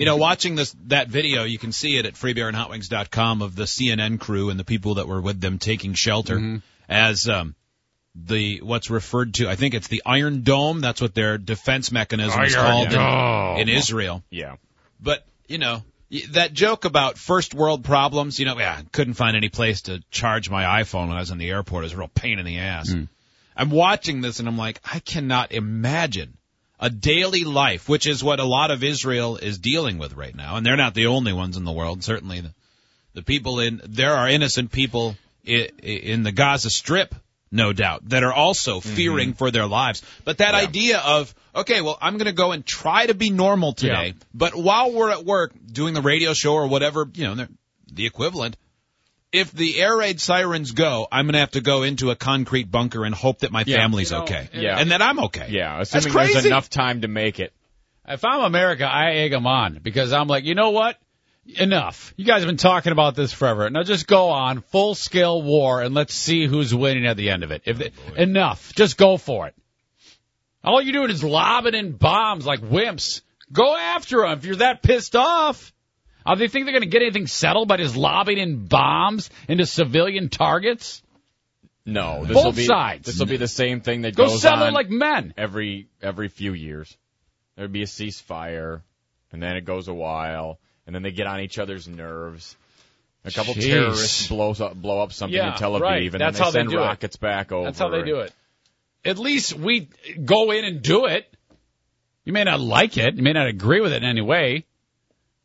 You know, watching this that video, you can see it at freebeerandhotwings.com of the CNN crew and the people that were with them taking shelter Mm-hmm. as um, the what's referred to. I think it's the Iron Dome. That's what their defense mechanism is called in, in Israel. Yeah. But you know that joke about first world problems. You know, yeah, couldn't find any place to charge my iPhone when I was in the airport. It was a real pain in the ass. I'm watching this and I'm like, I cannot imagine a daily life, which is what a lot of Israel is dealing with right now, and they're not the only ones in the world. Certainly, the, the people in there are innocent people in, in the Gaza Strip, no doubt, that are also mm-hmm. fearing for their lives. But that idea of okay, well, I'm going to go and try to be normal today, Yeah. but while we're at work doing the radio show or whatever, you know, the equivalent. If the air raid sirens go, I'm going to have to go into a concrete bunker and hope that my Yeah. family's You know, okay. yeah. And that I'm okay. Yeah. That's Assuming crazy. there's enough time to make it. If I'm America, I egg them on because I'm like, you know what? Enough. You guys have been talking about this forever. Now just go on full scale war and let's see who's winning at the end of it. If oh, they, enough, just go for it. All you're doing is lobbing in bombs like wimps. Go after them if you're that pissed off. Uh, they think they're going to get anything settled by just lobbing in bombs into civilian targets? No. This Both will be, sides. This will be the same thing that Go goes settle on like men. every every few years. There'd be a ceasefire, and then it goes a while, and then they get on each other's nerves. A couple Jeez. terrorists blows up, blow up something Yeah, in Tel Aviv, right. and That's then they they send it. rockets back over. That's how they do it. At least we go in and do it. You may not like it, you may not agree with it in any way,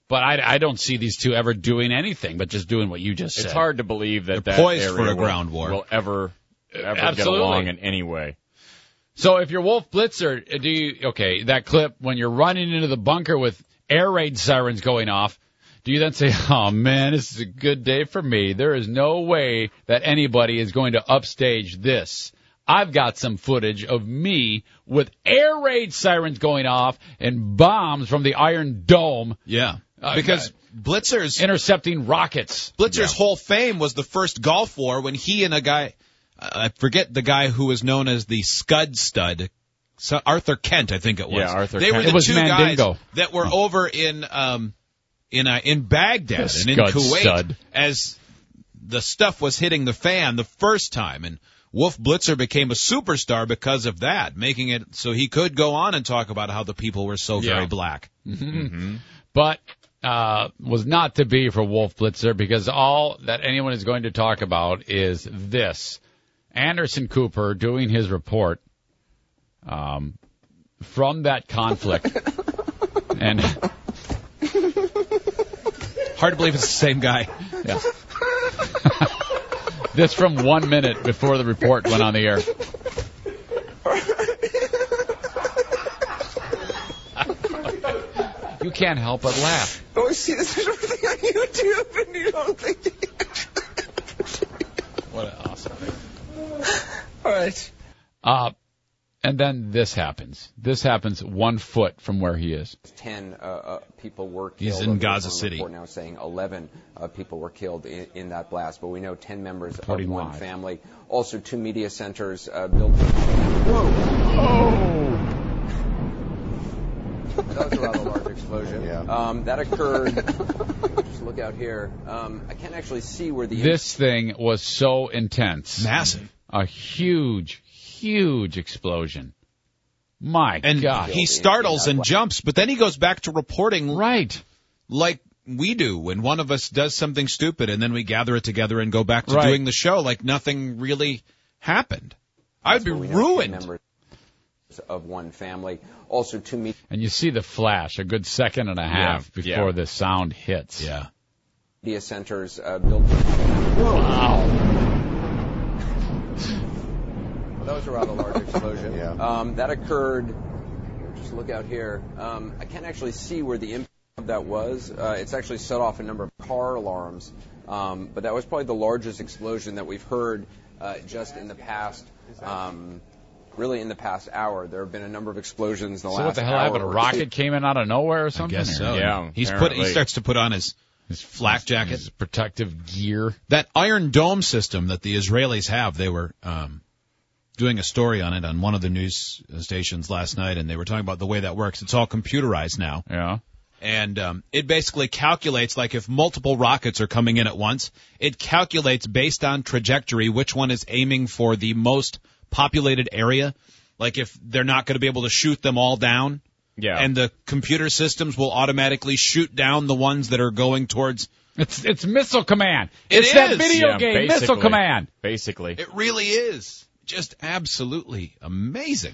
but I, I don't see these two ever doing anything but just doing what you just said. It's hard to believe that They're that poised area for a will- ground war. will ever ever get Absolutely. along in any way. So if you're Wolf Blitzer, uh, do you okay that clip when you're running into the bunker with air raid sirens going off? Do you then say, "Oh man, this is a good day for me. There is no way that anybody is going to upstage this." I've got some footage of me with air raid sirens going off and bombs from the Iron Dome Yeah. Uh, because Blitzer's intercepting rockets. Blitzer's whole fame was the first Gulf War when he and a guy, uh, I forget the guy who was known as the Scud Stud, so Arthur Kent, I think it was. Yeah, Arthur They were the It was two Mandingo. guys that were over in um in uh, in Baghdad The and in Kuwait Stud. as the stuff was hitting the fan the first time and. Wolf Blitzer became a superstar because of that, making it so he could go on and talk about how the people were so very Yeah. black. but uh, was not to be for Wolf Blitzer because all that anyone is going to talk about is this. Anderson Cooper doing his report um, from that conflict. and Hard to believe it's the same guy. yeah. this from one minute before the report went on the air. you can't help but laugh. Oh, see this sort of thing on YouTube, and you don't think. What an awesome thing. All right. Uh, and then this happens. This happens one foot from where he is. Ten uh, uh, people were killed. He's in Gaza one City. Report now saying 11 uh, people were killed in, in that blast, but we know 10 members Reporting of one live. family. Also, two media centers uh, built. That was a rather large explosion. Yeah. Um, that occurred. just look out here. Um, I can't actually see where the This thing was so intense. Massive. A huge, huge explosion. My And God. he startles and jumps, but then he goes back to reporting right. like we do when one of us does something stupid and then we gather it together and go back to Right. doing the show like nothing really happened. I'd be we know 10 ruined. Members of one family. Also, two media And you see the flash a good second and a half Yeah, before yeah. the sound hits. Yeah. media centers uh, built. Wow. Well, that was a rather large explosion. Yeah. Um, that occurred. Just look out here. Um, I can't actually see where the impact of that was. Uh, it's actually set off a number of car alarms, um, but that was probably the largest explosion that we've heard uh, just in the past. Um, really, in the past hour, there have been a number of explosions in the So last what the hell hour happened? A or rocket came in out of nowhere or something? I something? guess so. Yeah, He's put he starts to put on his his flak jacket. His protective gear. That Iron Dome system that the Israelis have, they were um doing a story on it on one of the news stations last night and they were talking about the way that works. It's all computerized now. Yeah. And um, it basically calculates, like if multiple rockets are coming in at once, it calculates based on trajectory which one is aiming for the most populated area. Like if they're not going to be able to shoot them all down, Yeah. and the computer systems will automatically shoot down the ones that are going towards. It's it's Missile Command. It it's that is. video Yeah, game, Missile. Command. Basically. It really is just absolutely amazing.